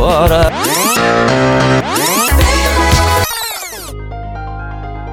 город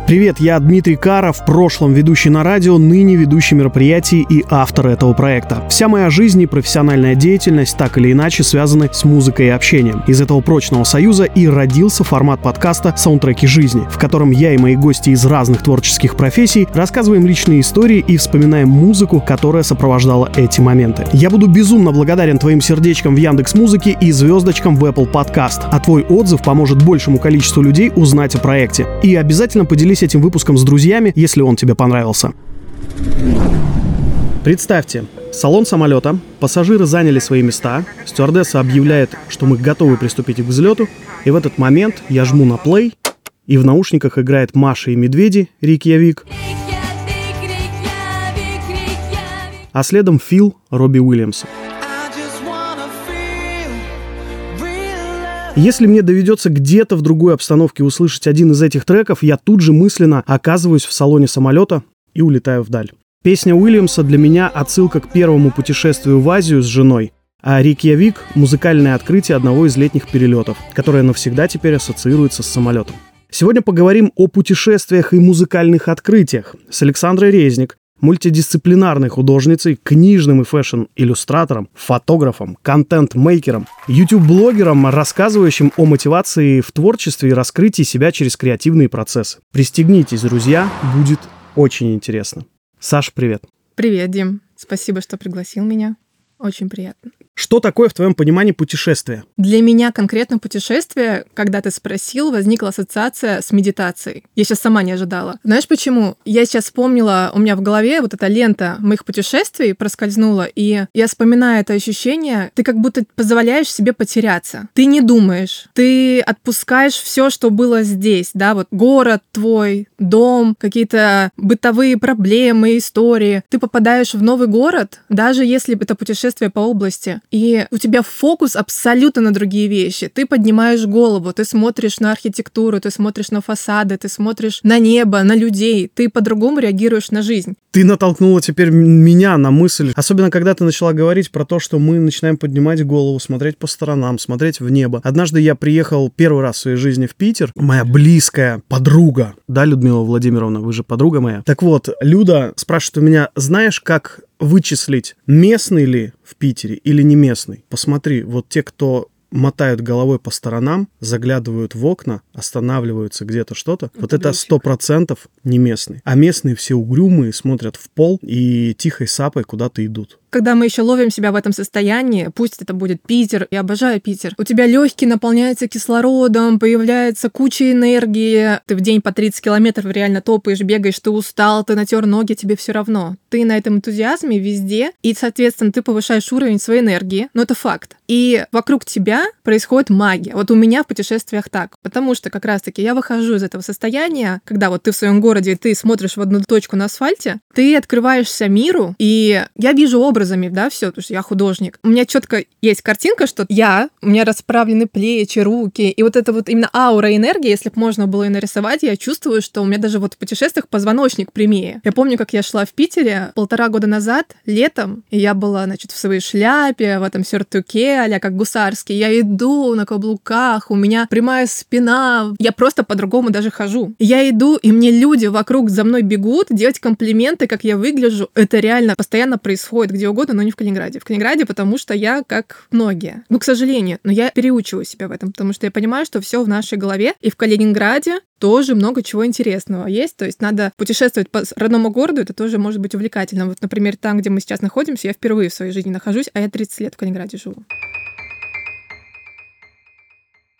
Привет, я Дмитрий Кара, в прошлом ведущий на радио, ныне ведущий мероприятий и автор этого проекта. Вся моя жизнь и профессиональная деятельность так или иначе связаны с музыкой и общением. Из этого прочного союза и родился формат подкаста «Саундтреки жизни», в котором я и мои гости из разных творческих профессий рассказываем личные истории и вспоминаем музыку, которая сопровождала эти моменты. Я буду безумно благодарен твоим сердечкам в Яндекс Музыке и звездочкам в Apple Podcast, а твой отзыв поможет большему количеству людей узнать о проекте. И обязательно поделись поделись этим выпуском с друзьями, если он тебе понравился. Представьте, салон самолета, пассажиры заняли свои места, стюардесса объявляет, что мы готовы приступить к взлету, и в этот момент я жму на плей, и в наушниках играет Маша и Медведи, Рикьявик, а следом Фил Робби Уильямса. Если мне доведется где-то в другой обстановке услышать один из этих треков, я тут же мысленно оказываюсь в салоне самолета и улетаю вдаль. Песня Уильямса для меня отсылка к первому путешествию в Азию с женой, а Рикьявик – музыкальное открытие одного из летних перелетов, которое навсегда теперь ассоциируется с самолетом. Сегодня поговорим о путешествиях и музыкальных открытиях с Александрой Резник, мультидисциплинарной художницей, книжным и фэшн-иллюстратором, фотографом, контент-мейкером, YouTube-блогером, рассказывающим о мотивации в творчестве и раскрытии себя через креативные процессы. Пристегнитесь, друзья, будет очень интересно. Саш, привет. Привет, Дим. Спасибо, что пригласил меня. Очень приятно. Что такое в твоем понимании путешествие? Для меня конкретно путешествие, когда ты спросил, возникла ассоциация с медитацией. Я сейчас сама не ожидала. Знаешь почему? Я сейчас вспомнила, у меня в голове вот эта лента моих путешествий проскользнула, и я вспоминаю это ощущение, ты как будто позволяешь себе потеряться. Ты не думаешь, ты отпускаешь все, что было здесь, да, вот город твой, дом, какие-то бытовые проблемы, истории. Ты попадаешь в новый город, даже если это путешествие по области, и у тебя фокус абсолютно на другие вещи. Ты поднимаешь голову, ты смотришь на архитектуру, ты смотришь на фасады, ты смотришь на небо, на людей, ты по-другому реагируешь на жизнь. Ты натолкнула теперь меня на мысль, особенно когда ты начала говорить про то, что мы начинаем поднимать голову, смотреть по сторонам, смотреть в небо. Однажды я приехал первый раз в своей жизни в Питер. Моя близкая подруга, да, Людмила Владимировна, вы же подруга моя. Так вот, Люда спрашивает у меня, знаешь, как вычислить, местный ли в Питере или не местный. Посмотри, вот те, кто мотают головой по сторонам, заглядывают в окна, останавливаются где-то что-то. Это вот это сто процентов не местный. А местные все угрюмые, смотрят в пол и тихой сапой куда-то идут когда мы еще ловим себя в этом состоянии, пусть это будет Питер, я обожаю Питер, у тебя легкие наполняются кислородом, появляется куча энергии, ты в день по 30 километров реально топаешь, бегаешь, ты устал, ты натер ноги, тебе все равно. Ты на этом энтузиазме везде, и, соответственно, ты повышаешь уровень своей энергии, но это факт. И вокруг тебя происходит магия. Вот у меня в путешествиях так, потому что как раз-таки я выхожу из этого состояния, когда вот ты в своем городе, ты смотришь в одну точку на асфальте, ты открываешься миру, и я вижу образ образами, да, все, потому что я художник. У меня четко есть картинка, что я, у меня расправлены плечи, руки, и вот это вот именно аура энергии, если бы можно было ее нарисовать, я чувствую, что у меня даже вот в путешествиях позвоночник прямее. Я помню, как я шла в Питере полтора года назад, летом, и я была, значит, в своей шляпе, в этом сюртуке, а как гусарский. Я иду на каблуках, у меня прямая спина, я просто по-другому даже хожу. Я иду, и мне люди вокруг за мной бегут, делать комплименты, как я выгляжу. Это реально постоянно происходит где угодно угодно, но не в Калининграде. В Калининграде, потому что я как многие. Ну, к сожалению, но я переучиваю себя в этом, потому что я понимаю, что все в нашей голове. И в Калининграде тоже много чего интересного есть. То есть надо путешествовать по родному городу, это тоже может быть увлекательно. Вот, например, там, где мы сейчас находимся, я впервые в своей жизни нахожусь, а я 30 лет в Калининграде живу.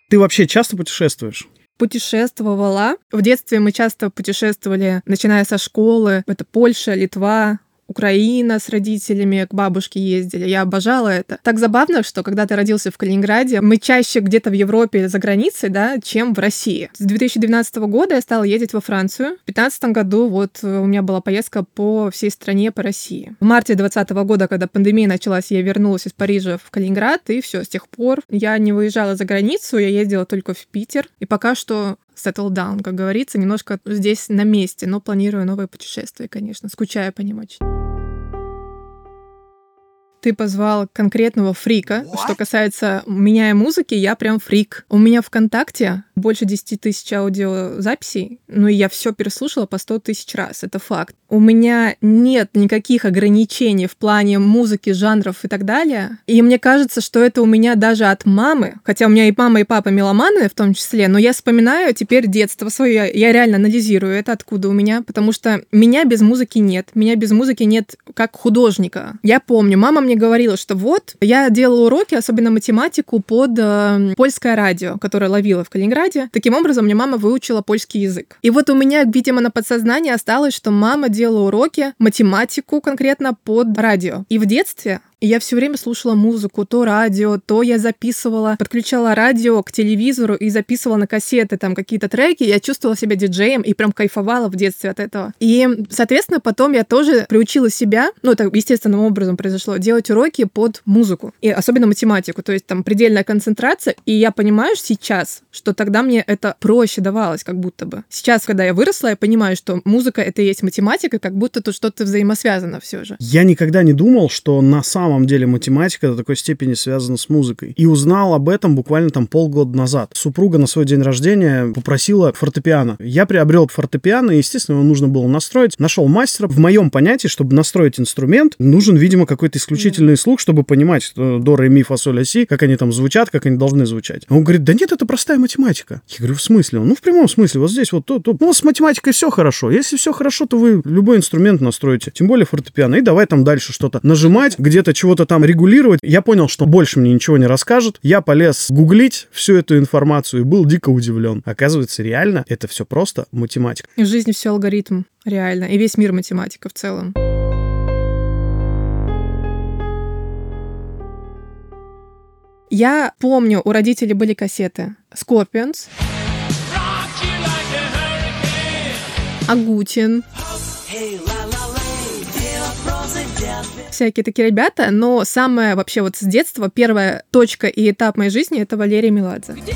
Ты вообще часто путешествуешь? путешествовала. В детстве мы часто путешествовали, начиная со школы. Это Польша, Литва, Украина с родителями к бабушке ездили. Я обожала это. Так забавно, что когда ты родился в Калининграде, мы чаще где-то в Европе за границей, да, чем в России. С 2012 года я стала ездить во Францию. В 2015 году вот у меня была поездка по всей стране, по России. В марте 2020 года, когда пандемия началась, я вернулась из Парижа в Калининград, и все, с тех пор я не выезжала за границу, я ездила только в Питер. И пока что settle down, как говорится, немножко здесь на месте, но планирую новое путешествие, конечно, скучаю по ним очень. Ты позвал конкретного фрика. What? Что касается меня и музыки, я прям фрик. У меня ВКонтакте больше 10 тысяч аудиозаписей, ну и я все переслушала по 100 тысяч раз, это факт. У меня нет никаких ограничений в плане музыки, жанров и так далее. И мне кажется, что это у меня даже от мамы, хотя у меня и мама, и папа меломаны в том числе, но я вспоминаю теперь детство свое, я реально анализирую это откуда у меня, потому что меня без музыки нет, меня без музыки нет как художника. Я помню, мама мне говорила, что вот, я делала уроки, особенно математику, под э, польское радио, которое ловила в Калининграде. Таким образом, мне мама выучила польский язык. И вот у меня, видимо, на подсознании осталось, что мама делала уроки, математику конкретно под радио. И в детстве и я все время слушала музыку, то радио, то я записывала, подключала радио к телевизору и записывала на кассеты там какие-то треки. Я чувствовала себя диджеем и прям кайфовала в детстве от этого. И, соответственно, потом я тоже приучила себя, ну, это естественным образом произошло, делать уроки под музыку. И особенно математику. То есть там предельная концентрация. И я понимаю сейчас, что тогда мне это проще давалось, как будто бы. Сейчас, когда я выросла, я понимаю, что музыка — это и есть математика, как будто тут что-то взаимосвязано все же. Я никогда не думал, что на самом самом деле математика до такой степени связана с музыкой. И узнал об этом буквально там полгода назад. Супруга на свой день рождения попросила фортепиано. Я приобрел фортепиано, и, естественно, его нужно было настроить. Нашел мастера. В моем понятии, чтобы настроить инструмент, нужен, видимо, какой-то исключительный слух, чтобы понимать, что до, ре, ми, фа, соль, а, си, как они там звучат, как они должны звучать. Он говорит, да нет, это простая математика. Я говорю, в смысле? Ну, в прямом смысле. Вот здесь вот то, то. Ну, с математикой все хорошо. Если все хорошо, то вы любой инструмент настроите. Тем более фортепиано. И давай там дальше что-то нажимать, где-то чего-то там регулировать. Я понял, что больше мне ничего не расскажет. Я полез гуглить всю эту информацию и был дико удивлен. Оказывается, реально это все просто математика. В жизни все алгоритм, реально. И весь мир математика в целом. Я помню, у родителей были кассеты Scorpions, Агутин, hey, всякие такие ребята, но самое вообще вот с детства, первая точка и этап моей жизни — это Валерия Меладзе. Где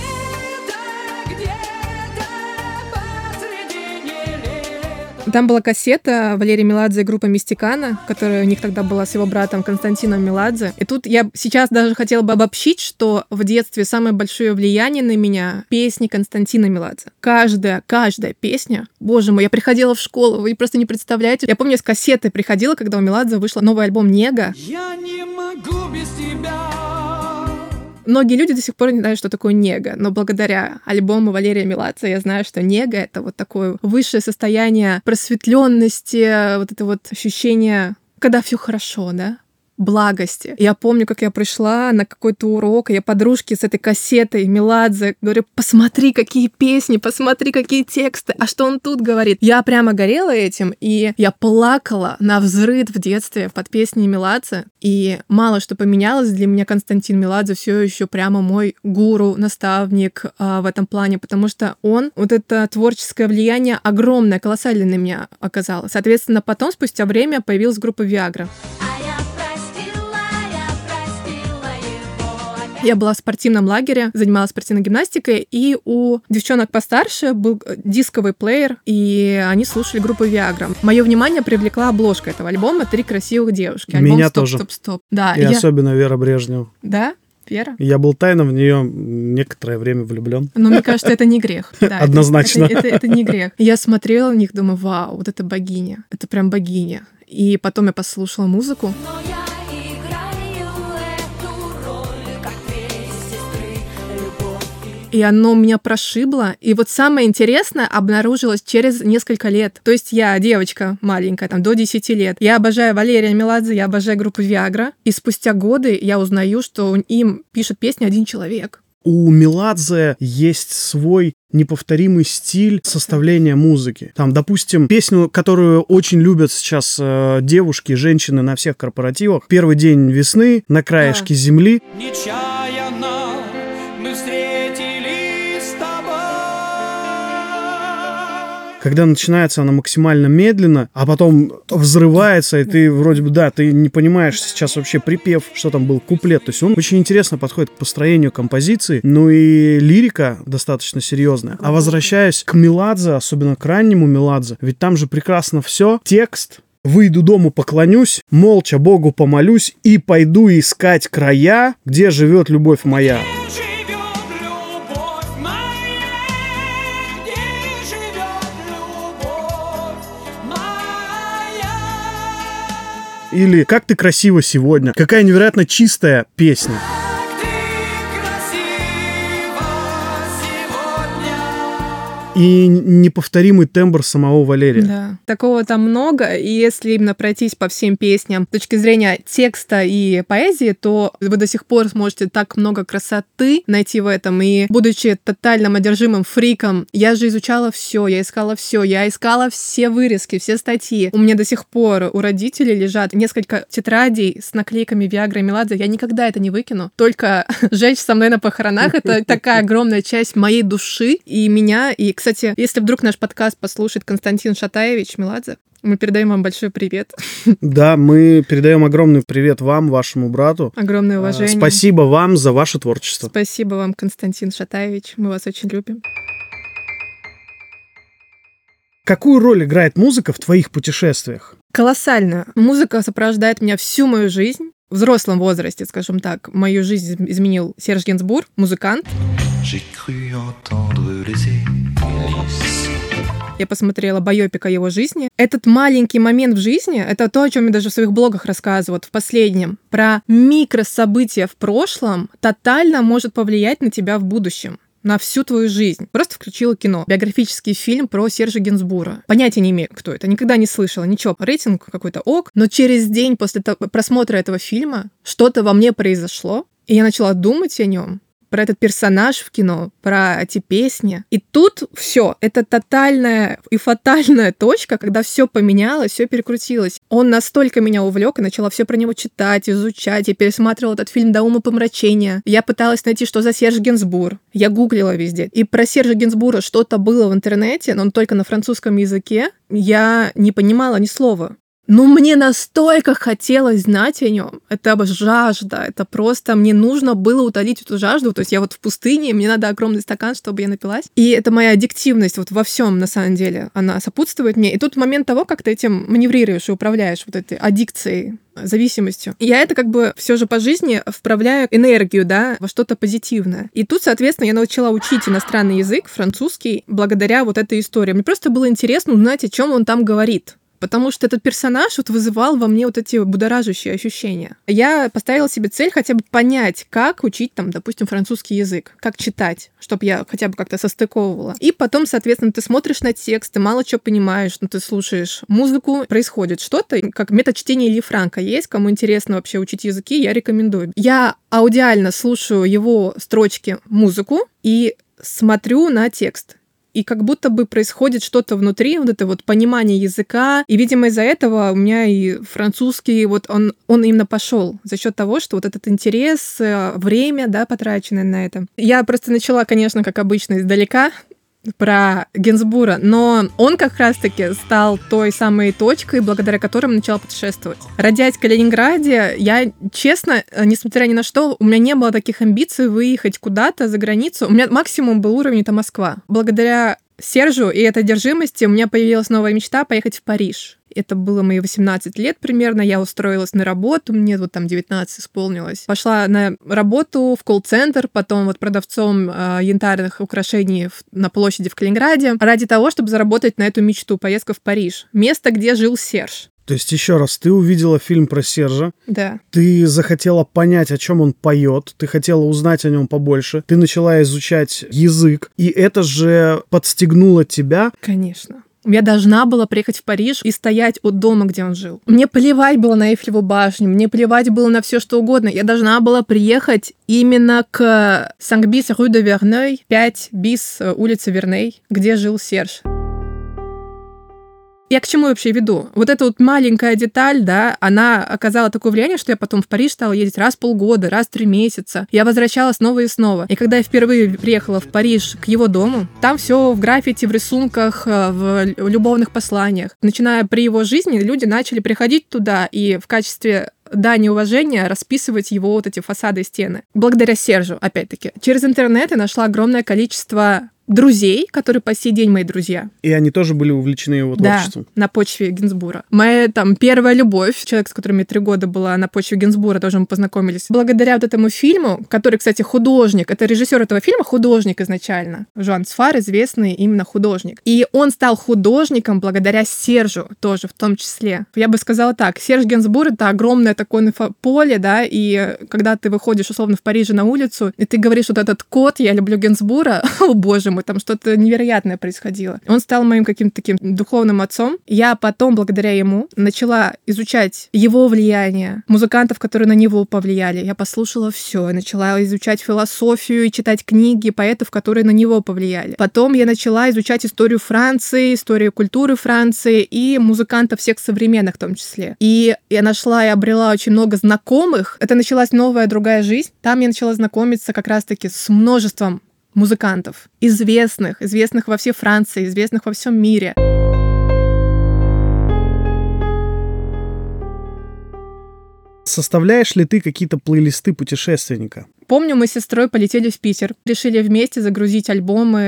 Там была кассета Валерия Меладзе и группа Мистикана, которая у них тогда была с его братом Константином Меладзе. И тут я сейчас даже хотела бы обобщить, что в детстве самое большое влияние на меня — песни Константина Меладзе. Каждая, каждая песня, боже мой, я приходила в школу, вы просто не представляете. Я помню, с кассеты приходила, когда у Меладзе вышла новый альбом «Нега». Я не могу без тебя Многие люди до сих пор не знают, что такое нега, но благодаря альбому Валерия Меладзе я знаю, что нега — это вот такое высшее состояние просветленности, вот это вот ощущение когда все хорошо, да, благости. Я помню, как я пришла на какой-то урок, и я подружке с этой кассетой Меладзе говорю, посмотри, какие песни, посмотри, какие тексты, а что он тут говорит. Я прямо горела этим, и я плакала на взрыв в детстве под песни Меладзе, и мало что поменялось, для меня Константин Меладзе все еще прямо мой гуру, наставник а, в этом плане, потому что он, вот это творческое влияние огромное, колоссальное на меня оказало. Соответственно, потом, спустя время, появилась группа Viagra. Я была в спортивном лагере, занималась спортивной гимнастикой, и у девчонок постарше был э, дисковый плеер, и они слушали группу Viagra. Мое внимание привлекла обложка этого альбома «Три красивых девушки». Альбом Меня стоп, тоже. Стоп, стоп, Да, и я... особенно Вера Брежнева. Да? Вера? Я был тайно в нее некоторое время влюблен. Но мне кажется, это не грех. Да, Однозначно. Это, это, это, это не грех. Я смотрела на них, думаю, вау, вот это богиня. Это прям богиня. И потом я послушала музыку. Но и оно меня прошибло. И вот самое интересное обнаружилось через несколько лет. То есть я девочка маленькая, там, до 10 лет. Я обожаю Валерия Меладзе, я обожаю группу Viagra. И спустя годы я узнаю, что им пишет песни один человек. У Меладзе есть свой неповторимый стиль составления музыки. Там, допустим, песню, которую очень любят сейчас э, девушки, женщины на всех корпоративах. Первый день весны на краешке да. земли. Нечаянно когда начинается она максимально медленно, а потом взрывается, и ты вроде бы, да, ты не понимаешь сейчас вообще припев, что там был куплет. То есть он очень интересно подходит к построению композиции, ну и лирика достаточно серьезная. А возвращаясь к Меладзе, особенно к раннему Меладзе, ведь там же прекрасно все, текст, Выйду дому, поклонюсь, молча Богу помолюсь и пойду искать края, где живет любовь моя. Или «Как ты красиво сегодня». Какая невероятно чистая песня. И неповторимый тембр самого Валерия. Да, такого там много, и если именно пройтись по всем песням с точки зрения текста и поэзии, то вы до сих пор сможете так много красоты найти в этом, и будучи тотальным одержимым фриком, я же изучала все, я искала все, я искала все вырезки, все статьи. У меня до сих пор у родителей лежат несколько тетрадей с наклейками Виагра и Меладзе, я никогда это не выкину, только жечь со мной на похоронах — это такая огромная часть моей души и меня, и, кстати, если вдруг наш подкаст послушает Константин Шатаевич Меладзе, мы передаем вам большой привет. Да, мы передаем огромный привет вам, вашему брату. Огромное а, уважение. Спасибо вам за ваше творчество. Спасибо вам, Константин Шатаевич. Мы вас очень любим. Какую роль играет музыка в твоих путешествиях? Колоссально. Музыка сопровождает меня всю мою жизнь. В взрослом возрасте, скажем так, мою жизнь изменил Серж Генсбур, музыкант. Я посмотрела байопика его жизни. Этот маленький момент в жизни, это то, о чем я даже в своих блогах рассказываю, вот в последнем, про микрособытия в прошлом тотально может повлиять на тебя в будущем на всю твою жизнь. Просто включила кино. Биографический фильм про Сержа Генсбура. Понятия не имею, кто это. Никогда не слышала. Ничего. Рейтинг какой-то ок. Но через день после просмотра этого фильма что-то во мне произошло. И я начала думать о нем про этот персонаж в кино, про эти песни. И тут все, это тотальная и фатальная точка, когда все поменялось, все перекрутилось. Он настолько меня увлек, и начала все про него читать, изучать. Я пересматривала этот фильм до ума помрачения. Я пыталась найти, что за Серж Генсбур. Я гуглила везде. И про Сержа Генсбура что-то было в интернете, но он только на французском языке. Я не понимала ни слова. Ну, мне настолько хотелось знать о нем. Это жажда. Это просто мне нужно было утолить эту жажду. То есть я вот в пустыне, мне надо огромный стакан, чтобы я напилась. И это моя аддиктивность вот во всем, на самом деле. Она сопутствует мне. И тут момент того, как ты этим маневрируешь и управляешь вот этой аддикцией зависимостью. Я это как бы все же по жизни вправляю энергию, да, во что-то позитивное. И тут, соответственно, я начала учить иностранный язык, французский, благодаря вот этой истории. Мне просто было интересно узнать, о чем он там говорит потому что этот персонаж вот вызывал во мне вот эти будоражащие ощущения. Я поставила себе цель хотя бы понять, как учить там, допустим, французский язык, как читать, чтобы я хотя бы как-то состыковывала. И потом, соответственно, ты смотришь на текст, ты мало чего понимаешь, но ты слушаешь музыку, происходит что-то, как метод чтения Ли Франка есть, кому интересно вообще учить языки, я рекомендую. Я аудиально слушаю его строчки, музыку и смотрю на текст и как будто бы происходит что-то внутри, вот это вот понимание языка, и, видимо, из-за этого у меня и французский, вот он, он именно пошел за счет того, что вот этот интерес, э, время, да, потраченное на это. Я просто начала, конечно, как обычно, издалека, про Генсбура, но он как раз-таки стал той самой точкой, благодаря которой начала путешествовать. Родясь в Калининграде, я, честно, несмотря ни на что, у меня не было таких амбиций выехать куда-то за границу. У меня максимум был уровень это Москва. Благодаря Сержу и этой одержимости у меня появилась новая мечта поехать в Париж. Это было мои 18 лет примерно. Я устроилась на работу, мне вот там 19 исполнилось. Пошла на работу в колл-центр, потом вот продавцом э, янтарных украшений в, на площади в Калининграде, ради того, чтобы заработать на эту мечту, поездка в Париж. Место, где жил Серж. То есть, еще раз, ты увидела фильм про Сержа. Да. Ты захотела понять, о чем он поет, ты хотела узнать о нем побольше, ты начала изучать язык, и это же подстегнуло тебя. Конечно я должна была приехать в Париж и стоять у дома, где он жил. Мне плевать было на Эйфелеву башню, мне плевать было на все что угодно. Я должна была приехать именно к Санкт-Бис Рue de Verneuil, 5 бис улица Верней, где жил Серж. Я к чему вообще веду? Вот эта вот маленькая деталь, да, она оказала такое влияние, что я потом в Париж стала ездить раз в полгода, раз в три месяца. Я возвращалась снова и снова. И когда я впервые приехала в Париж к его дому, там все в граффити, в рисунках, э, в любовных посланиях. Начиная при его жизни, люди начали приходить туда и в качестве дани уважения расписывать его вот эти фасады и стены. Благодаря Сержу, опять-таки. Через интернет я нашла огромное количество друзей, которые по сей день мои друзья. И они тоже были увлечены его творчеством? Да, на почве Гинзбура. Моя там первая любовь, человек, с которым я три года была на почве Гинзбура, тоже мы познакомились. Благодаря вот этому фильму, который, кстати, художник, это режиссер этого фильма, художник изначально. Жан Сфар, известный именно художник. И он стал художником благодаря Сержу тоже в том числе. Я бы сказала так, Серж Гинзбур — это огромное такое поле, да, и когда ты выходишь условно в Париже на улицу, и ты говоришь вот этот код «Я люблю Гинзбура», о боже мой, там что-то невероятное происходило. Он стал моим каким-то таким духовным отцом. Я потом, благодаря ему, начала изучать его влияние, музыкантов, которые на него повлияли. Я послушала все, я начала изучать философию и читать книги поэтов, которые на него повлияли. Потом я начала изучать историю Франции, историю культуры Франции и музыкантов всех современных в том числе. И я нашла и обрела очень много знакомых. Это началась новая другая жизнь. Там я начала знакомиться как раз-таки с множеством музыкантов, известных, известных во всей Франции, известных во всем мире. Составляешь ли ты какие-то плейлисты путешественника? Помню, мы с сестрой полетели в Питер. Решили вместе загрузить альбомы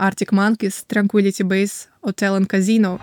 Arctic Monkeys, Tranquility Base, Hotel and Casino.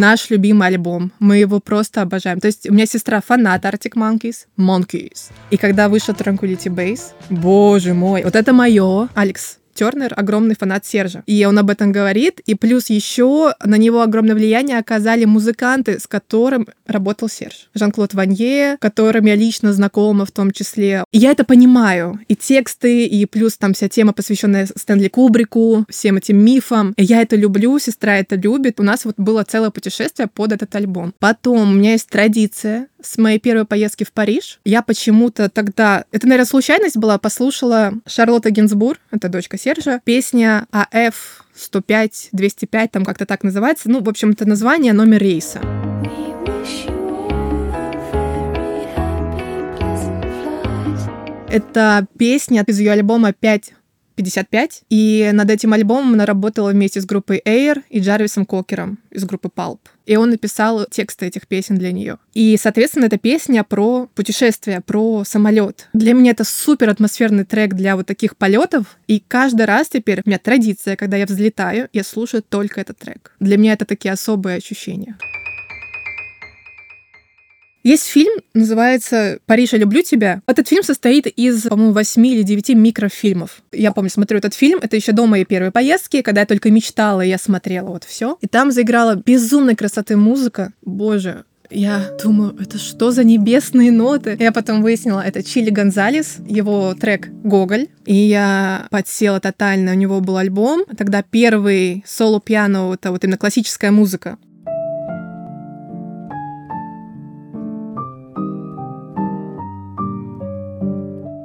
Наш любимый альбом. Мы его просто обожаем. То есть у меня сестра фанат Arctic Monkeys. Monkeys. И когда вышел Tranquility Base, боже мой, вот это мое. Алекс, Тернер огромный фанат Сержа. И он об этом говорит. И плюс еще на него огромное влияние оказали музыканты, с которым работал Серж. Жан-Клод Ванье, которым я лично знакома в том числе. И я это понимаю. И тексты, и плюс там вся тема, посвященная Стэнли Кубрику, всем этим мифам. Я это люблю, сестра это любит. У нас вот было целое путешествие под этот альбом. Потом у меня есть традиция с моей первой поездки в Париж. Я почему-то тогда, это, наверное, случайность была, послушала Шарлотта Гинзбур, это дочка Сержа, песня АФ 105, 205, там как-то так называется. Ну, в общем, это название, номер рейса. Это песня из ее альбома 5 55. И над этим альбомом она работала вместе с группой Air и Джарвисом Кокером из группы Pulp. И он написал тексты этих песен для нее. И, соответственно, это песня про путешествие, про самолет. Для меня это супер атмосферный трек для вот таких полетов. И каждый раз теперь у меня традиция, когда я взлетаю, я слушаю только этот трек. Для меня это такие особые ощущения. Есть фильм, называется «Париж, я люблю тебя». Этот фильм состоит из, по-моему, восьми или девяти микрофильмов. Я помню, смотрю этот фильм, это еще до моей первой поездки, когда я только мечтала, я смотрела вот все. И там заиграла безумной красоты музыка. Боже, я думаю, это что за небесные ноты? Я потом выяснила, это Чили Гонзалес, его трек «Гоголь». И я подсела тотально, у него был альбом. Тогда первый соло-пиано, это вот именно классическая музыка.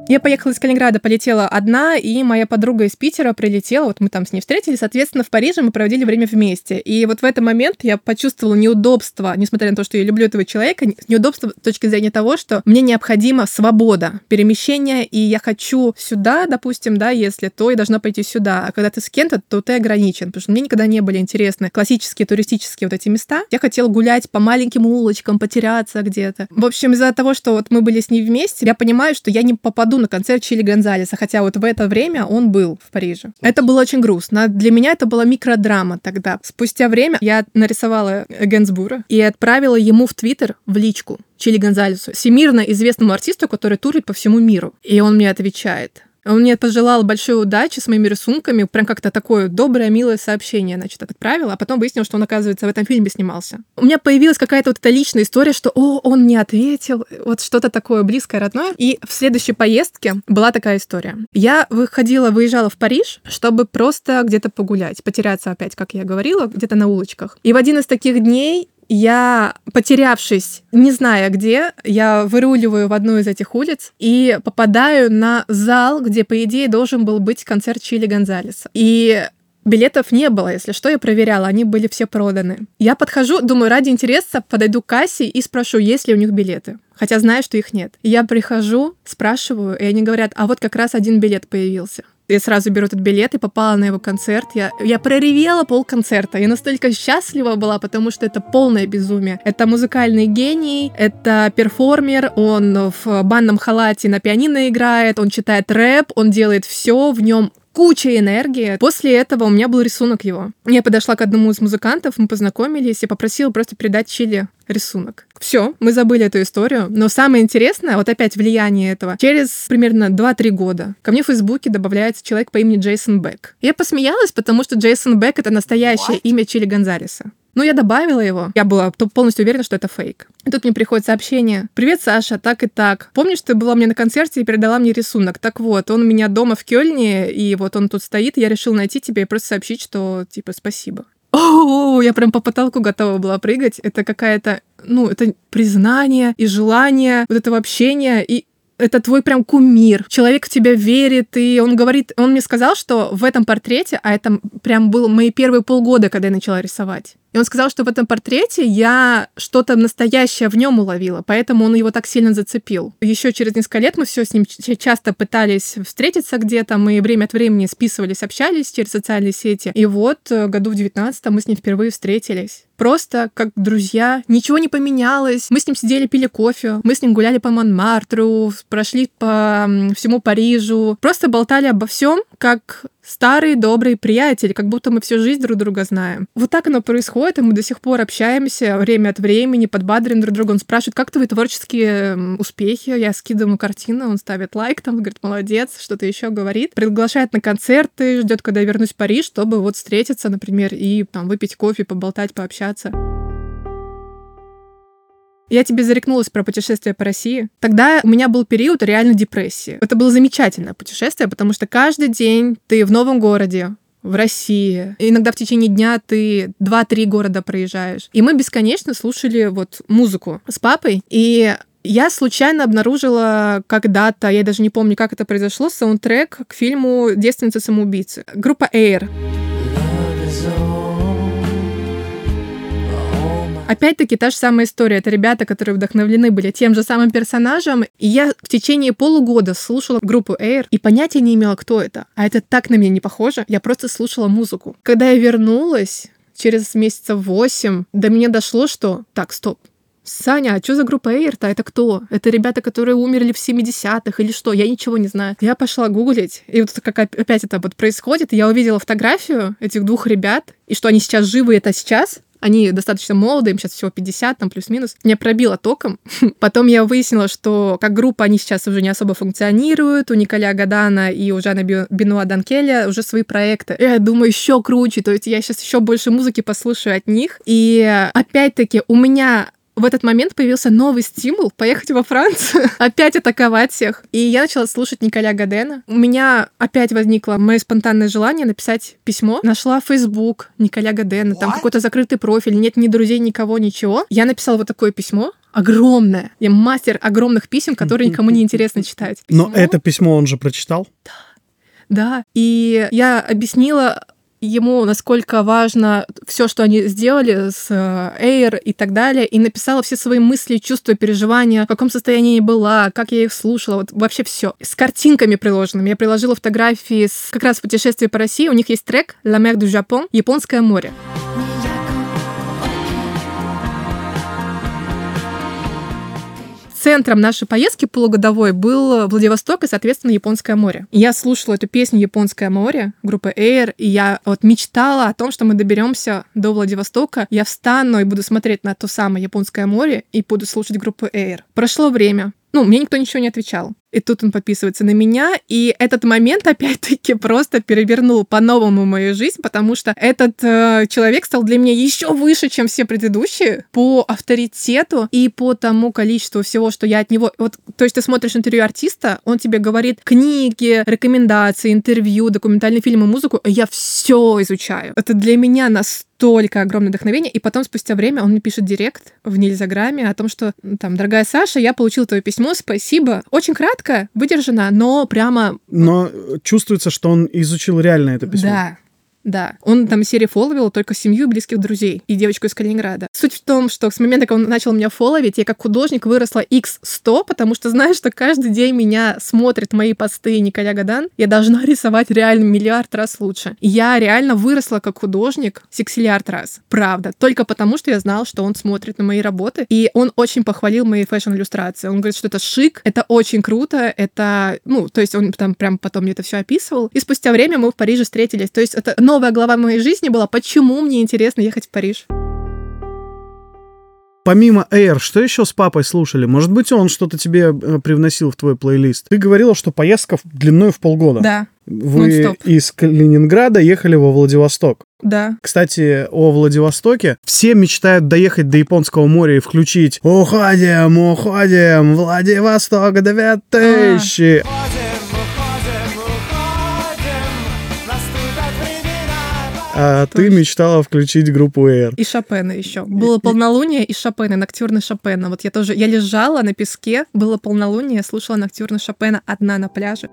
Я поехала из Калининграда, полетела одна, и моя подруга из Питера прилетела, вот мы там с ней встретились, соответственно, в Париже мы проводили время вместе. И вот в этот момент я почувствовала неудобство, несмотря на то, что я люблю этого человека, неудобство с точки зрения того, что мне необходима свобода перемещения, и я хочу сюда, допустим, да, если то, я должна пойти сюда. А когда ты с кем-то, то ты ограничен, потому что мне никогда не были интересны классические туристические вот эти места. Я хотела гулять по маленьким улочкам, потеряться где-то. В общем, из-за того, что вот мы были с ней вместе, я понимаю, что я не попаду попаду на концерт Чили Гонзалеса, хотя вот в это время он был в Париже. Это было очень грустно. Для меня это была микродрама тогда. Спустя время я нарисовала Генсбура и отправила ему в Твиттер в личку Чили Гонзалесу, всемирно известному артисту, который турит по всему миру. И он мне отвечает. Он мне пожелал большой удачи с моими рисунками, прям как-то такое доброе, милое сообщение, значит, отправила, а потом выяснил, что он, оказывается, в этом фильме снимался. У меня появилась какая-то вот эта личная история, что, о, он мне ответил, вот что-то такое близкое, родное. И в следующей поездке была такая история. Я выходила, выезжала в Париж, чтобы просто где-то погулять, потеряться опять, как я говорила, где-то на улочках. И в один из таких дней я, потерявшись, не зная где, я выруливаю в одну из этих улиц и попадаю на зал, где, по идее, должен был быть концерт Чили Гонзалеса. И Билетов не было, если что, я проверяла, они были все проданы. Я подхожу, думаю, ради интереса подойду к кассе и спрошу, есть ли у них билеты. Хотя знаю, что их нет. Я прихожу, спрашиваю, и они говорят, а вот как раз один билет появился. Я сразу беру этот билет и попала на его концерт. Я, я проревела пол концерта. Я настолько счастлива была, потому что это полное безумие. Это музыкальный гений, это перформер, он в банном халате на пианино играет, он читает рэп, он делает все, в нем куча энергии. После этого у меня был рисунок его. Я подошла к одному из музыкантов, мы познакомились и попросила просто передать Чили рисунок. Все, мы забыли эту историю. Но самое интересное, вот опять влияние этого. Через примерно 2-3 года ко мне в Фейсбуке добавляется человек по имени Джейсон Бек. Я посмеялась, потому что Джейсон Бек — это настоящее What? имя Чили Гонзалеса. Ну, я добавила его. Я была полностью уверена, что это фейк. И тут мне приходит сообщение. «Привет, Саша, так и так. Помнишь, ты была мне на концерте и передала мне рисунок? Так вот, он у меня дома в Кёльне, и вот он тут стоит. Я решил найти тебя и просто сообщить, что, типа, спасибо». О, я прям по потолку готова была прыгать. Это какая-то, ну, это признание и желание вот этого общения. И это твой прям кумир. Человек в тебя верит, и он говорит, он мне сказал, что в этом портрете, а это прям было мои первые полгода, когда я начала рисовать. И он сказал, что в этом портрете я что-то настоящее в нем уловила, поэтому он его так сильно зацепил. Еще через несколько лет мы все с ним часто пытались встретиться где-то, мы время от времени списывались, общались через социальные сети. И вот э, году в 19 мы с ним впервые встретились просто как друзья, ничего не поменялось. Мы с ним сидели, пили кофе, мы с ним гуляли по Монмартру, прошли по всему Парижу, просто болтали обо всем, как старые добрые приятели, как будто мы всю жизнь друг друга знаем. Вот так оно происходит, и мы до сих пор общаемся время от времени, подбадриваем друг друга. Он спрашивает, как твои творческие успехи? Я скидываю ему картину, он ставит лайк, там говорит, молодец, что-то еще говорит. Приглашает на концерты, ждет, когда я вернусь в Париж, чтобы вот встретиться, например, и там выпить кофе, поболтать, пообщаться. Я тебе зарекнулась про путешествие по России. Тогда у меня был период реально депрессии. Это было замечательное путешествие, потому что каждый день ты в новом городе, в России. Иногда в течение дня ты 2-3 города проезжаешь. И мы бесконечно слушали вот музыку с папой. И я случайно обнаружила когда-то, я даже не помню, как это произошло, саундтрек к фильму «Девственница самоубийцы». Группа Air. Опять-таки та же самая история. Это ребята, которые вдохновлены были тем же самым персонажем. И я в течение полугода слушала группу Air и понятия не имела, кто это. А это так на меня не похоже. Я просто слушала музыку. Когда я вернулась, через месяцев восемь, до меня дошло, что так, стоп, Саня, а что за группа Air-то? Это кто? Это ребята, которые умерли в 70-х или что? Я ничего не знаю. Я пошла гуглить, и вот как опять это вот происходит, я увидела фотографию этих двух ребят, и что они сейчас живы, это сейчас, они достаточно молодые, им сейчас всего 50, там плюс-минус. Меня пробило током. Потом я выяснила, что как группа они сейчас уже не особо функционируют. У Николя Гадана и у Жана Бенуа Данкеля уже свои проекты. Я думаю, еще круче. То есть я сейчас еще больше музыки послушаю от них. И опять-таки у меня в этот момент появился новый стимул поехать во Францию, опять атаковать всех. И я начала слушать Николя Гадена. У меня опять возникло мое спонтанное желание написать письмо. Нашла Facebook Николя Гадена, там какой-то закрытый профиль, нет ни друзей, никого, ничего. Я написала вот такое письмо, огромное. Я мастер огромных писем, которые никому не интересно читать. Письмо. Но это письмо он же прочитал? Да. Да, и я объяснила ему, насколько важно все, что они сделали с э, Air и так далее, и написала все свои мысли, чувства, переживания, в каком состоянии была, как я их слушала, вот вообще все. С картинками приложенными. Я приложила фотографии с как раз путешествия по России. У них есть трек «La mer du Japon» — «Японское море». Центром нашей поездки полугодовой был Владивосток и, соответственно, Японское море. я слушала эту песню «Японское море» группы Air, и я вот мечтала о том, что мы доберемся до Владивостока, я встану и буду смотреть на то самое Японское море и буду слушать группу Air. Прошло время. Ну, мне никто ничего не отвечал. И тут он подписывается на меня, и этот момент опять-таки просто перевернул по-новому мою жизнь, потому что этот э, человек стал для меня еще выше, чем все предыдущие по авторитету и по тому количеству всего, что я от него... Вот, то есть ты смотришь интервью артиста, он тебе говорит книги, рекомендации, интервью, документальные фильмы, музыку, я все изучаю. Это для меня настолько огромное вдохновение. И потом, спустя время, он мне пишет директ в Нельзаграме о том, что, там, дорогая Саша, я получил твое письмо, спасибо. Очень кратко, выдержана, но прямо... Но чувствуется, что он изучил реально это письмо. Да, Да. Он там серии фолловил только семью близких друзей и девочку из Калининграда. Суть в том, что с момента, как он начал меня фолловить, я как художник выросла x100, потому что знаю, что каждый день меня смотрит мои посты Николя Гадан. Я должна рисовать реально миллиард раз лучше. И я реально выросла как художник сексиллиард раз. Правда. Только потому, что я знала, что он смотрит на мои работы. И он очень похвалил мои фэшн-иллюстрации. Он говорит, что это шик, это очень круто, это... Ну, то есть он там прям потом мне это все описывал. И спустя время мы в Париже встретились. То есть это новая глава моей жизни была, почему мне интересно ехать в Париж. Помимо Air, что еще с папой слушали? Может быть, он что-то тебе э, привносил в твой плейлист? Ты говорила, что поездка длиной в полгода. Да. Вы Нон-стоп. из Калининграда ехали во Владивосток. Да. Кстати, о Владивостоке. Все мечтают доехать до Японского моря и включить «Уходим, уходим, Владивосток 2000». А ты мечтала включить группу Air. И Шопена еще. Было полнолуние и Шопена, ноктюрны Шопена. Вот я тоже, я лежала на песке, было полнолуние, слушала ноктюрны Шопена одна на пляже.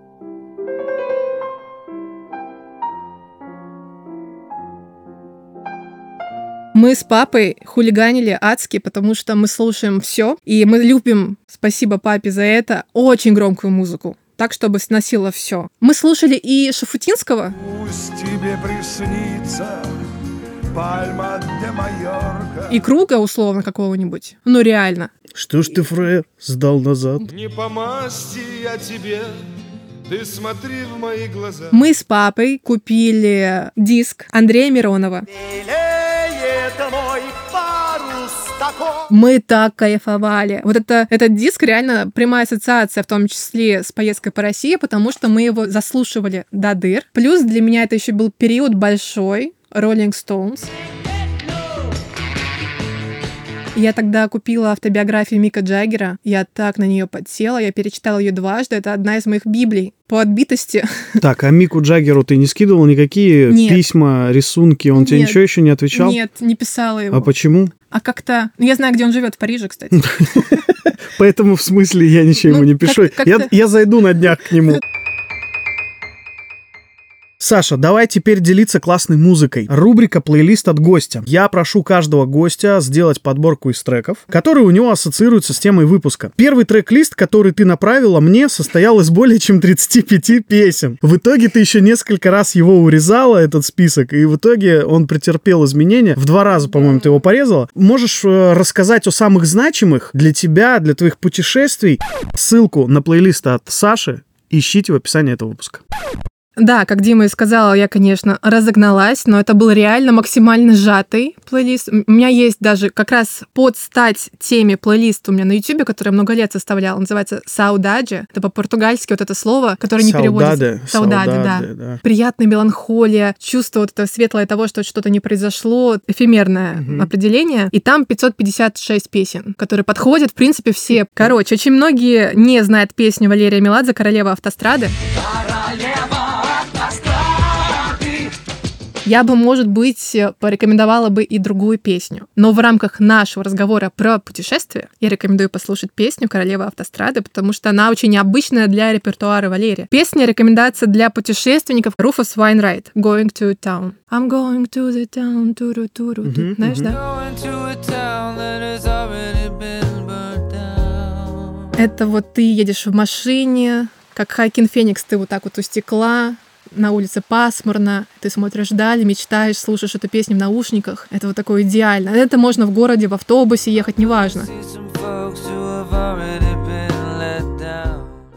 Мы с папой хулиганили адски, потому что мы слушаем все, и мы любим, спасибо папе за это, очень громкую музыку так, чтобы сносило все. Мы слушали и Шафутинского. Пусть тебе приснится пальма де Майорка. И Круга, условно, какого-нибудь. Ну, реально. Что ж ты, Фре, сдал назад? Не по масти я тебе, ты смотри в мои глаза. Мы с папой купили диск Андрея Миронова. Мы так кайфовали. Вот это, этот диск реально прямая ассоциация, в том числе с поездкой по России, потому что мы его заслушивали до дыр. Плюс для меня это еще был период большой, Rolling Stones. Я тогда купила автобиографию Мика Джаггера. Я так на нее подсела, я перечитала ее дважды. Это одна из моих библий по отбитости. Так, а Мику Джаггеру ты не скидывал никакие Нет. письма, рисунки? Он тебе Нет. ничего еще не отвечал? Нет, не писала его. А почему? А как-то... Ну, я знаю, где он живет, в Париже, кстати. Поэтому в смысле я ничего Ну, ему не пишу. я зайду на днях к нему. Саша, давай теперь делиться классной музыкой. Рубрика «Плейлист от гостя». Я прошу каждого гостя сделать подборку из треков, которые у него ассоциируются с темой выпуска. Первый трек-лист, который ты направила мне, состоял из более чем 35 песен. В итоге ты еще несколько раз его урезала, этот список, и в итоге он претерпел изменения. В два раза, по-моему, ты его порезала. Можешь э, рассказать о самых значимых для тебя, для твоих путешествий? Ссылку на плейлист от Саши ищите в описании этого выпуска. Да, как Дима и сказала, я, конечно, разогналась, но это был реально максимально сжатый плейлист. У меня есть даже как раз под стать теме плейлист у меня на YouTube, который я много лет составляла. Называется «Саудаджи». Это по-португальски вот это слово, которое не переводится. Саудаде. Да. Да. Приятная меланхолия, чувство вот это светлое того, что что-то не произошло, эфемерное Мгм. определение. И там 556 песен, которые подходят, в принципе, все. Короче, очень многие не знают песню Валерия Меладзе «Королева автострады». Я бы, может быть, порекомендовала бы и другую песню. Но в рамках нашего разговора про путешествия я рекомендую послушать песню «Королева автострады», потому что она очень необычная для репертуара Валерия. Песня рекомендация для путешественников Руфус Вайнрайт «Going to town». I'm going to the town, туру туру Мгм, Знаешь, мгм. да? Going to a town that has already been burnt down. Это вот ты едешь в машине, как Хайкин Феникс, ты вот так вот у стекла, на улице пасмурно, ты смотришь вдаль, мечтаешь, слушаешь эту песню в наушниках. Это вот такое идеально. Это можно в городе, в автобусе ехать, неважно.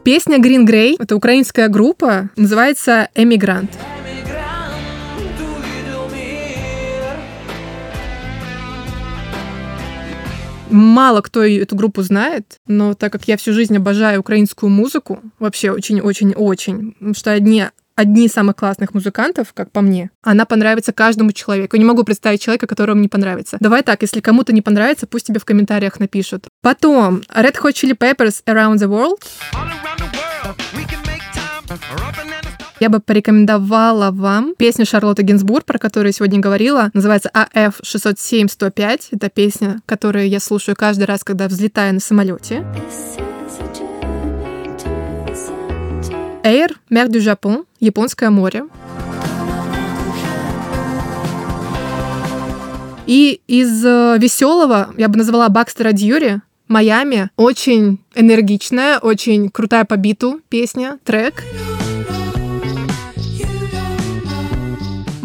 Песня Green Grey, это украинская группа, называется «Эмигрант». Мало кто эту группу знает, но так как я всю жизнь обожаю украинскую музыку, вообще очень-очень-очень, потому что одни одни из самых классных музыкантов, как по мне, она понравится каждому человеку. Я не могу представить человека, которому не понравится. Давай так, если кому-то не понравится, пусть тебе в комментариях напишут. Потом Red Hot Chili Peppers Around the World. Я бы порекомендовала вам песню Шарлотты Гинзбург, про которую я сегодня говорила. Называется АФ 607-105. Это песня, которую я слушаю каждый раз, когда взлетаю на самолете. Air, mer du Japon, Японское море. И из э, веселого, я бы назвала Бакстера Дьюри, Майами, очень энергичная, очень крутая по биту песня, трек. Трек.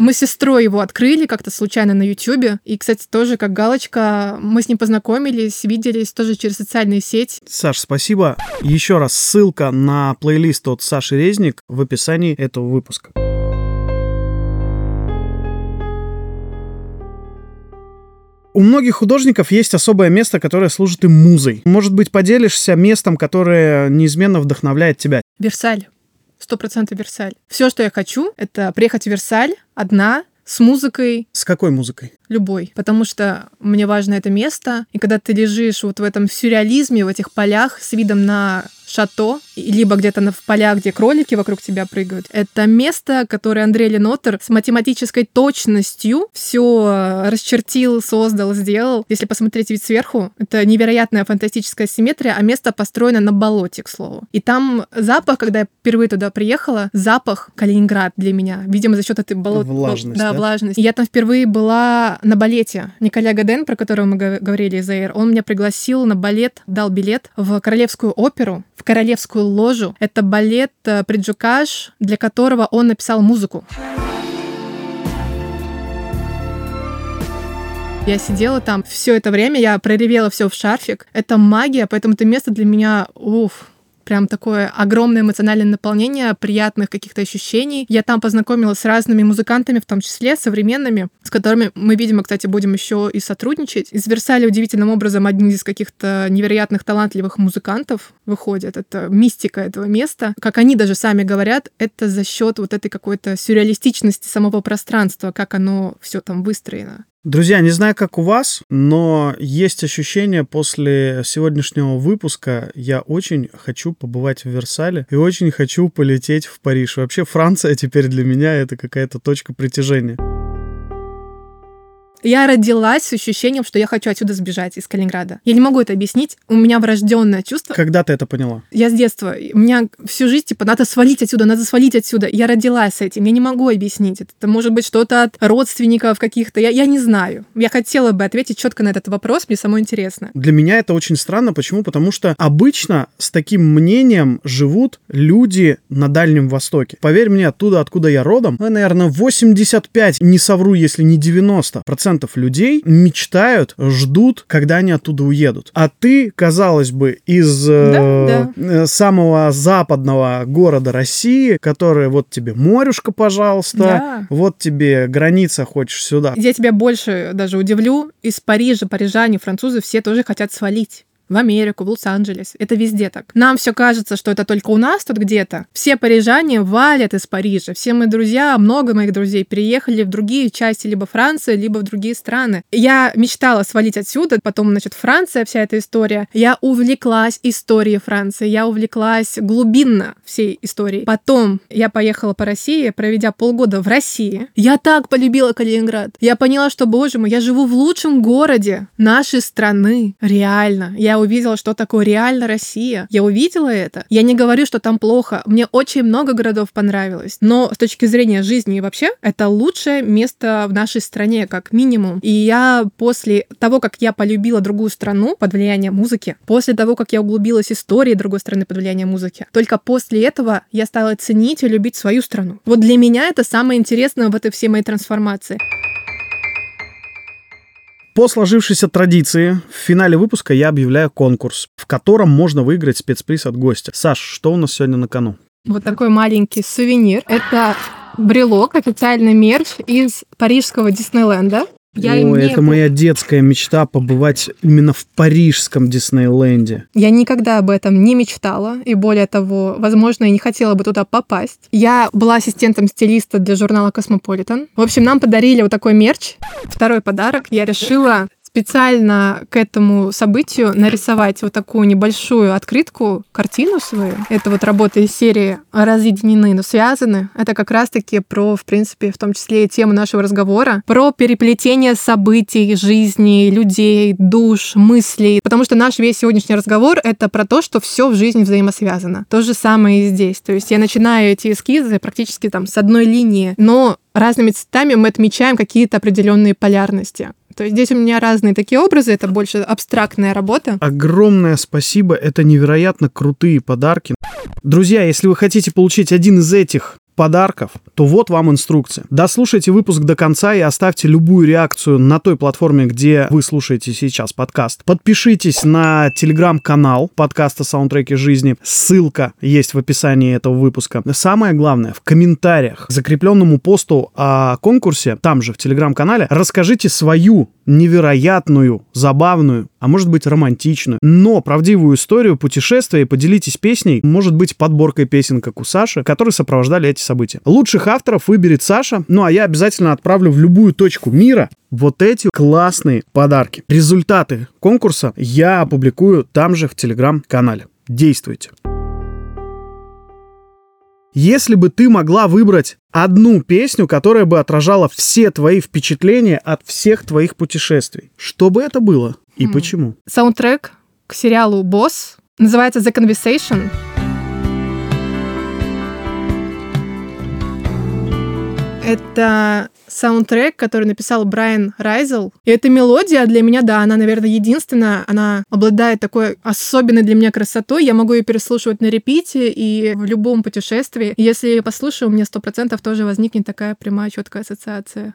Мы с сестрой его открыли как-то случайно на Ютубе. И, кстати, тоже как галочка, мы с ним познакомились, виделись тоже через социальные сети. Саш, спасибо. Еще раз ссылка на плейлист от Саши Резник в описании этого выпуска. У многих художников есть особое место, которое служит им музой. Может быть, поделишься местом, которое неизменно вдохновляет тебя? Версаль. Сто процентов Версаль. Все, что я хочу, это приехать в Версаль одна, с музыкой. С какой музыкой? Любой. Потому что мне важно это место. И когда ты лежишь вот в этом сюрреализме, в этих полях с видом на шато, либо где-то в полях, где кролики вокруг тебя прыгают. Это место, которое Андрей Ленотер с математической точностью все расчертил, создал, сделал. Если посмотреть вид сверху, это невероятная фантастическая симметрия, а место построено на болоте, к слову. И там запах, когда я впервые туда приехала, запах Калининград для меня. Видимо, за счет этой болот... Влажность, да, да? влажность. И я там впервые была на балете. Николя Гаден, про которого мы говорили из Air, он меня пригласил на балет, дал билет в Королевскую оперу, в Королевскую ложу. Это балет э, Приджукаш, для которого он написал музыку. Я сидела там все это время, я проревела все в шарфик. Это магия, поэтому это место для меня, уф, прям такое огромное эмоциональное наполнение приятных каких-то ощущений. Я там познакомилась с разными музыкантами, в том числе современными, с которыми мы, видимо, кстати, будем еще и сотрудничать. Из Версаля удивительным образом одни из каких-то невероятных талантливых музыкантов выходят. Это мистика этого места. Как они даже сами говорят, это за счет вот этой какой-то сюрреалистичности самого пространства, как оно все там выстроено. Друзья, не знаю, как у вас, но есть ощущение после сегодняшнего выпуска, я очень хочу побывать в Версале и очень хочу полететь в Париж. Вообще Франция теперь для меня это какая-то точка притяжения. Я родилась с ощущением, что я хочу отсюда сбежать из Калининграда. Я не могу это объяснить. У меня врожденное чувство. Когда ты это поняла? Я с детства. У меня всю жизнь, типа, надо свалить отсюда, надо свалить отсюда. Я родилась с этим. Я не могу объяснить. Это может быть что-то от родственников каких-то. Я, я не знаю. Я хотела бы ответить четко на этот вопрос. Мне самое интересно. Для меня это очень странно. Почему? Потому что обычно с таким мнением живут люди на Дальнем Востоке. Поверь мне, оттуда, откуда я родом, ну, наверное, 85, не совру, если не 90 процентов людей мечтают, ждут, когда они оттуда уедут. А ты, казалось бы, из да, э, да. самого западного города России, который вот тебе морюшка, пожалуйста, да. вот тебе граница, хочешь сюда. Я тебя больше даже удивлю, из Парижа парижане, французы все тоже хотят свалить в Америку, в Лос-Анджелес. Это везде так. Нам все кажется, что это только у нас тут где-то. Все парижане валят из Парижа. Все мои друзья, много моих друзей переехали в другие части либо Франции, либо в другие страны. Я мечтала свалить отсюда, потом, значит, Франция, вся эта история. Я увлеклась историей Франции, я увлеклась глубинно всей историей. Потом я поехала по России, проведя полгода в России. Я так полюбила Калининград. Я поняла, что, боже мой, я живу в лучшем городе нашей страны. Реально. Я увидела, что такое реально Россия. Я увидела это. Я не говорю, что там плохо. Мне очень много городов понравилось. Но с точки зрения жизни вообще, это лучшее место в нашей стране, как минимум. И я после того, как я полюбила другую страну под влиянием музыки, после того, как я углубилась в истории другой страны под влиянием музыки, только после этого я стала ценить и любить свою страну. Вот для меня это самое интересное в этой всей моей трансформации. По сложившейся традиции, в финале выпуска я объявляю конкурс, в котором можно выиграть спецприз от гостя. Саш, что у нас сегодня на кону? Вот такой маленький сувенир. Это брелок, официальный мерч из парижского Диснейленда. Я Ой, не... это моя детская мечта побывать именно в парижском Диснейленде. Я никогда об этом не мечтала, и более того, возможно, я не хотела бы туда попасть. Я была ассистентом стилиста для журнала Cosmopolitan. В общем, нам подарили вот такой мерч. Второй подарок. Я решила специально к этому событию нарисовать вот такую небольшую открытку, картину свою. Это вот работа из серии «Разъединены, но связаны». Это как раз-таки про, в принципе, в том числе и тему нашего разговора, про переплетение событий, жизни, людей, душ, мыслей. Потому что наш весь сегодняшний разговор — это про то, что все в жизни взаимосвязано. То же самое и здесь. То есть я начинаю эти эскизы практически там с одной линии, но разными цветами мы отмечаем какие-то определенные полярности. То есть здесь у меня разные такие образы, это больше абстрактная работа. Огромное спасибо, это невероятно крутые подарки. Друзья, если вы хотите получить один из этих подарков, то вот вам инструкция. Дослушайте выпуск до конца и оставьте любую реакцию на той платформе, где вы слушаете сейчас подкаст. Подпишитесь на телеграм-канал подкаста «Саундтреки жизни». Ссылка есть в описании этого выпуска. Самое главное, в комментариях к закрепленному посту о конкурсе, там же в телеграм-канале, расскажите свою невероятную, забавную, а может быть романтичную, но правдивую историю путешествия и поделитесь песней, может быть подборкой песен, как у Саши, которые сопровождали эти события. Лучших авторов выберет Саша, ну а я обязательно отправлю в любую точку мира вот эти классные подарки. Результаты конкурса я опубликую там же в телеграм-канале. Действуйте. Если бы ты могла выбрать одну песню, которая бы отражала все твои впечатления от всех твоих путешествий, что бы это было и Хм. почему? Саундтрек к сериалу «Босс» называется «The Conversation». Это саундтрек, который написал Брайан Райзел. И эта мелодия для меня, да, она, наверное, единственная. Она обладает такой особенной для меня красотой. Я могу ее переслушивать на репите и в любом путешествии. Если я ее послушаю, у меня сто процентов тоже возникнет такая прямая четкая ассоциация.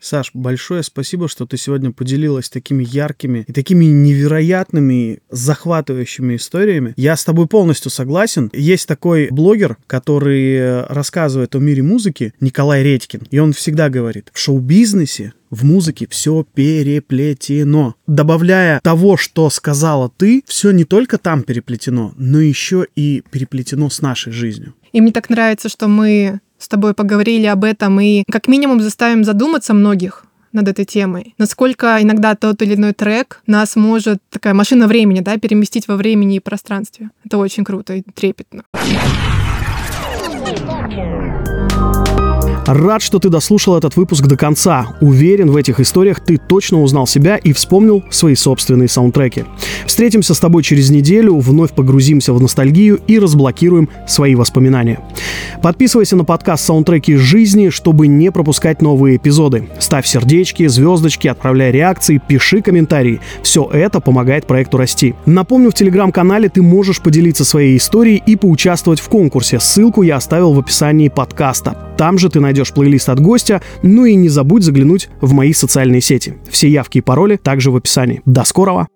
Саш, большое спасибо, что ты сегодня поделилась такими яркими и такими невероятными, захватывающими историями. Я с тобой полностью согласен. Есть такой блогер, который рассказывает о мире музыки, Николай Редькин, и он всегда говорит, в шоу-бизнесе в музыке все переплетено. Добавляя того, что сказала ты, все не только там переплетено, но еще и переплетено с нашей жизнью. И мне так нравится, что мы с тобой поговорили об этом и как минимум заставим задуматься многих над этой темой. Насколько иногда тот или иной трек нас может, такая машина времени, да, переместить во времени и пространстве. Это очень круто и трепетно. Рад, что ты дослушал этот выпуск до конца. Уверен, в этих историях ты точно узнал себя и вспомнил свои собственные саундтреки. Встретимся с тобой через неделю, вновь погрузимся в ностальгию и разблокируем свои воспоминания. Подписывайся на подкаст «Саундтреки жизни», чтобы не пропускать новые эпизоды. Ставь сердечки, звездочки, отправляй реакции, пиши комментарии. Все это помогает проекту расти. Напомню, в телеграм-канале ты можешь поделиться своей историей и поучаствовать в конкурсе. Ссылку я оставил в описании подкаста. Там же ты найдешь плейлист от гостя, ну и не забудь заглянуть в мои социальные сети. Все явки и пароли также в описании. До скорого!